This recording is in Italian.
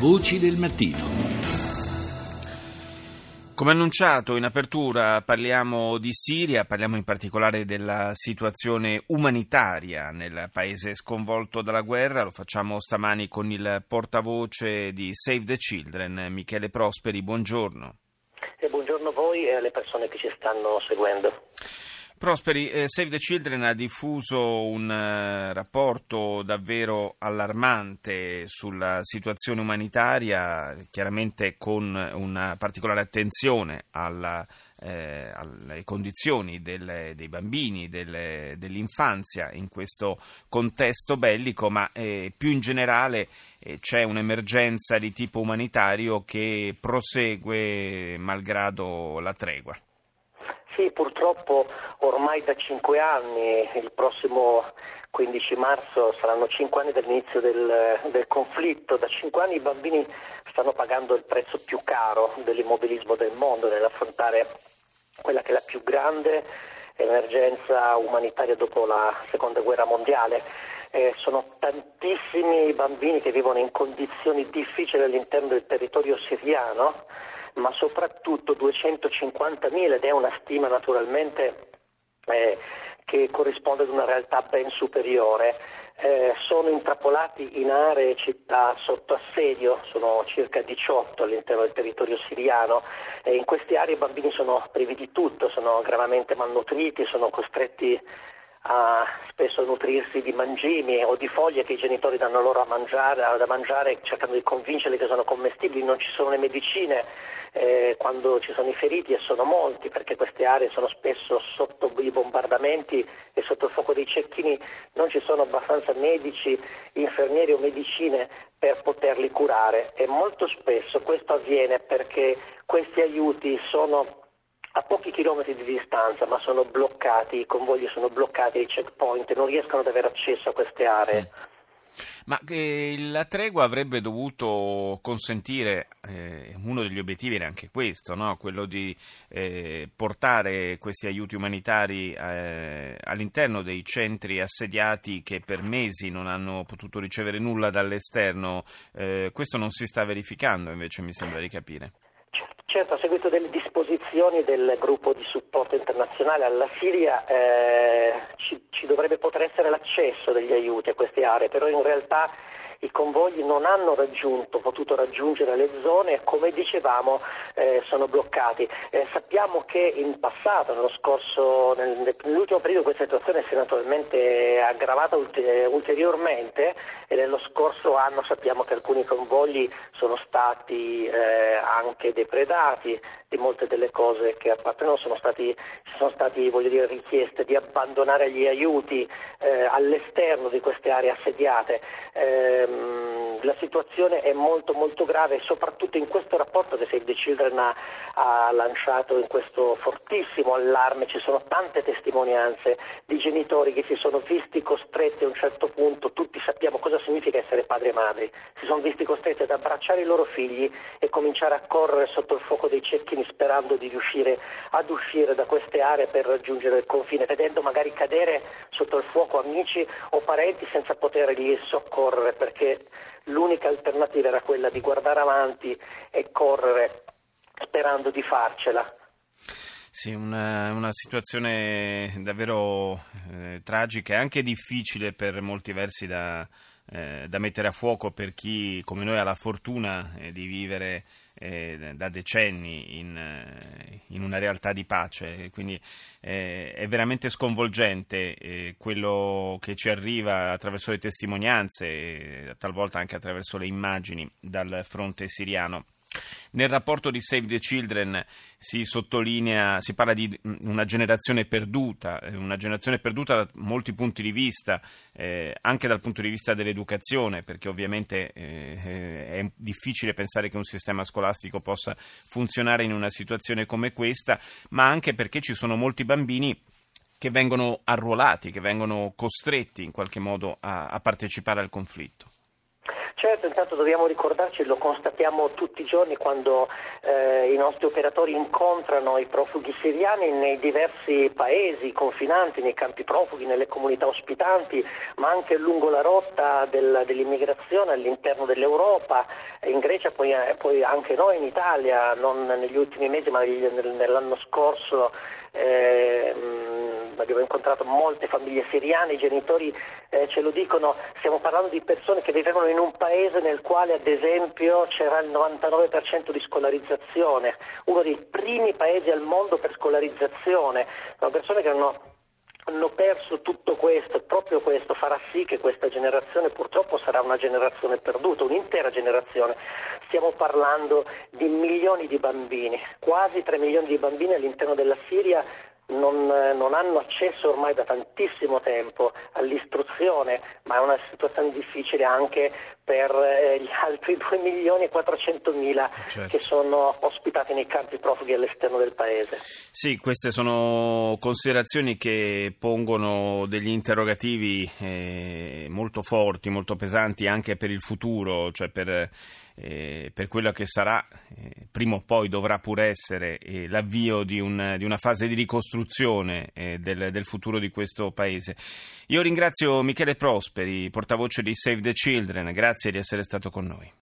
Voci del mattino. Come annunciato in apertura parliamo di Siria, parliamo in particolare della situazione umanitaria nel paese sconvolto dalla guerra, lo facciamo stamani con il portavoce di Save the Children, Michele Prosperi, buongiorno. E buongiorno a voi e alle persone che ci stanno seguendo. Prosperi, eh, Save the Children ha diffuso un eh, rapporto davvero allarmante sulla situazione umanitaria, chiaramente con una particolare attenzione alla, eh, alle condizioni del, dei bambini, del, dell'infanzia in questo contesto bellico, ma eh, più in generale eh, c'è un'emergenza di tipo umanitario che prosegue malgrado la tregua. Sì, purtroppo ormai da cinque anni, il prossimo 15 marzo saranno cinque anni dall'inizio del, del, conflitto, da cinque anni i bambini stanno pagando il prezzo più caro dell'immobilismo del mondo nell'affrontare quella che è la più grande emergenza umanitaria dopo la seconda guerra mondiale. Eh, sono tantissimi i bambini che vivono in condizioni difficili all'interno del territorio siriano ma soprattutto 250.000 ed è una stima naturalmente eh, che corrisponde ad una realtà ben superiore. Eh, sono intrappolati in aree e città sotto assedio, sono circa 18 all'interno del territorio siriano e in queste aree i bambini sono privi di tutto, sono gravemente malnutriti, sono costretti a spesso nutrirsi di mangimi o di foglie che i genitori danno loro a mangiare, da mangiare cercando di convincerli che sono commestibili, non ci sono le medicine eh, quando ci sono i feriti e sono molti perché queste aree sono spesso sotto i bombardamenti e sotto il fuoco dei cecchini. Non ci sono abbastanza medici, infermieri o medicine per poterli curare. E molto spesso questo avviene perché questi aiuti sono a pochi chilometri di distanza, ma sono bloccati, i convogli sono bloccati ai checkpoint, non riescono ad avere accesso a queste aree. Sì. Ma eh, la tregua avrebbe dovuto consentire, eh, uno degli obiettivi era anche questo, no? quello di eh, portare questi aiuti umanitari eh, all'interno dei centri assediati che per mesi non hanno potuto ricevere nulla dall'esterno. Eh, questo non si sta verificando, invece mi sembra di capire. Certo, a seguito delle disposizioni del gruppo di supporto internazionale alla Siria eh, ci, ci, dovrebbe poter essere l'accesso degli aiuti a queste aree, però in realtà i convogli non hanno raggiunto, potuto raggiungere le zone e come dicevamo eh, sono bloccati. Eh, sappiamo che in passato, scorso, nel, nell'ultimo periodo questa situazione si è naturalmente aggravata ulteriormente e nello scorso anno sappiamo che alcuni convogli sono stati eh, anche depredati di molte delle cose che appartengono sono stati, sono stati dire, richieste di abbandonare gli aiuti eh, all'esterno di queste aree assediate. Eh, la situazione è molto molto grave soprattutto in questo rapporto che Save the Children ha, ha lanciato in questo fortissimo allarme. Ci sono tante testimonianze di genitori che si sono visti costretti a un certo punto, tutti sappiamo cosa significa essere padri e madri, si sono visti costretti ad abbracciare i loro figli e cominciare a correre sotto il fuoco dei cecchini sperando di riuscire ad uscire da queste aree per raggiungere il confine, vedendo magari cadere sotto il fuoco amici o parenti senza poterli soccorrere perché l'unica alternativa era quella di guardare avanti e correre sperando di farcela. Sì, una, una situazione davvero eh, tragica e anche difficile per molti versi da, eh, da, mettere a fuoco per chi come noi ha la fortuna eh, di vivere eh, da decenni in, eh, in, una realtà di pace, quindi eh, è veramente sconvolgente eh, quello che ci arriva attraverso le testimonianze, talvolta anche attraverso le immagini dal fronte siriano. Nel rapporto di Save the Children si sottolinea, si parla di una generazione perduta, eh, una generazione perduta da molti punti di vista, eh, anche dal punto di vista dell'educazione, perché ovviamente eh, è difficile pensare che un sistema scolastico possa funzionare in una situazione come questa, ma anche perché ci sono molti bambini che vengono arruolati, che vengono costretti in qualche modo a, a partecipare al conflitto. Certo, intanto dobbiamo ricordarci, lo constatiamo tutti i giorni quando eh, i nostri operatori incontrano i profughi siriani nei diversi paesi confinanti, nei campi profughi, nelle comunità ospitanti, ma anche lungo la rotta del, dell'immigrazione all'interno dell'Europa, in Grecia, poi, eh, poi, anche noi in Italia, non negli ultimi mesi ma nell'anno scorso. Eh, abbiamo incontrato molte famiglie siriane, i genitori eh, ce lo dicono, stiamo parlando di persone che vivevano in un paese nel quale ad esempio c'era il 99% di scolarizzazione, uno dei primi paesi al mondo per scolarizzazione, sono persone che hanno hanno perso tutto questo e proprio questo farà sì che questa generazione purtroppo sarà una generazione perduta, un'intera generazione. Stiamo parlando di milioni di bambini, quasi 3 milioni di bambini all'interno della Siria non, non, hanno accesso ormai da tantissimo tempo all'istruzione, ma è una situazione difficile anche per eh, gli altri 2 milioni e 400 mila certo. che sono ospitati nei campi profughi all'esterno del paese. Sì, queste sono considerazioni che pongono degli interrogativi eh, molto forti, molto pesanti anche per il futuro, cioè per eh, per quello che sarà, eh, prima o poi dovrà pure essere eh, l'avvio di, un, di, una fase di ricostruzione eh, del, del, futuro di questo Paese. Io ringrazio Michele Prosperi, portavoce di Save the Children, grazie di essere stato con noi.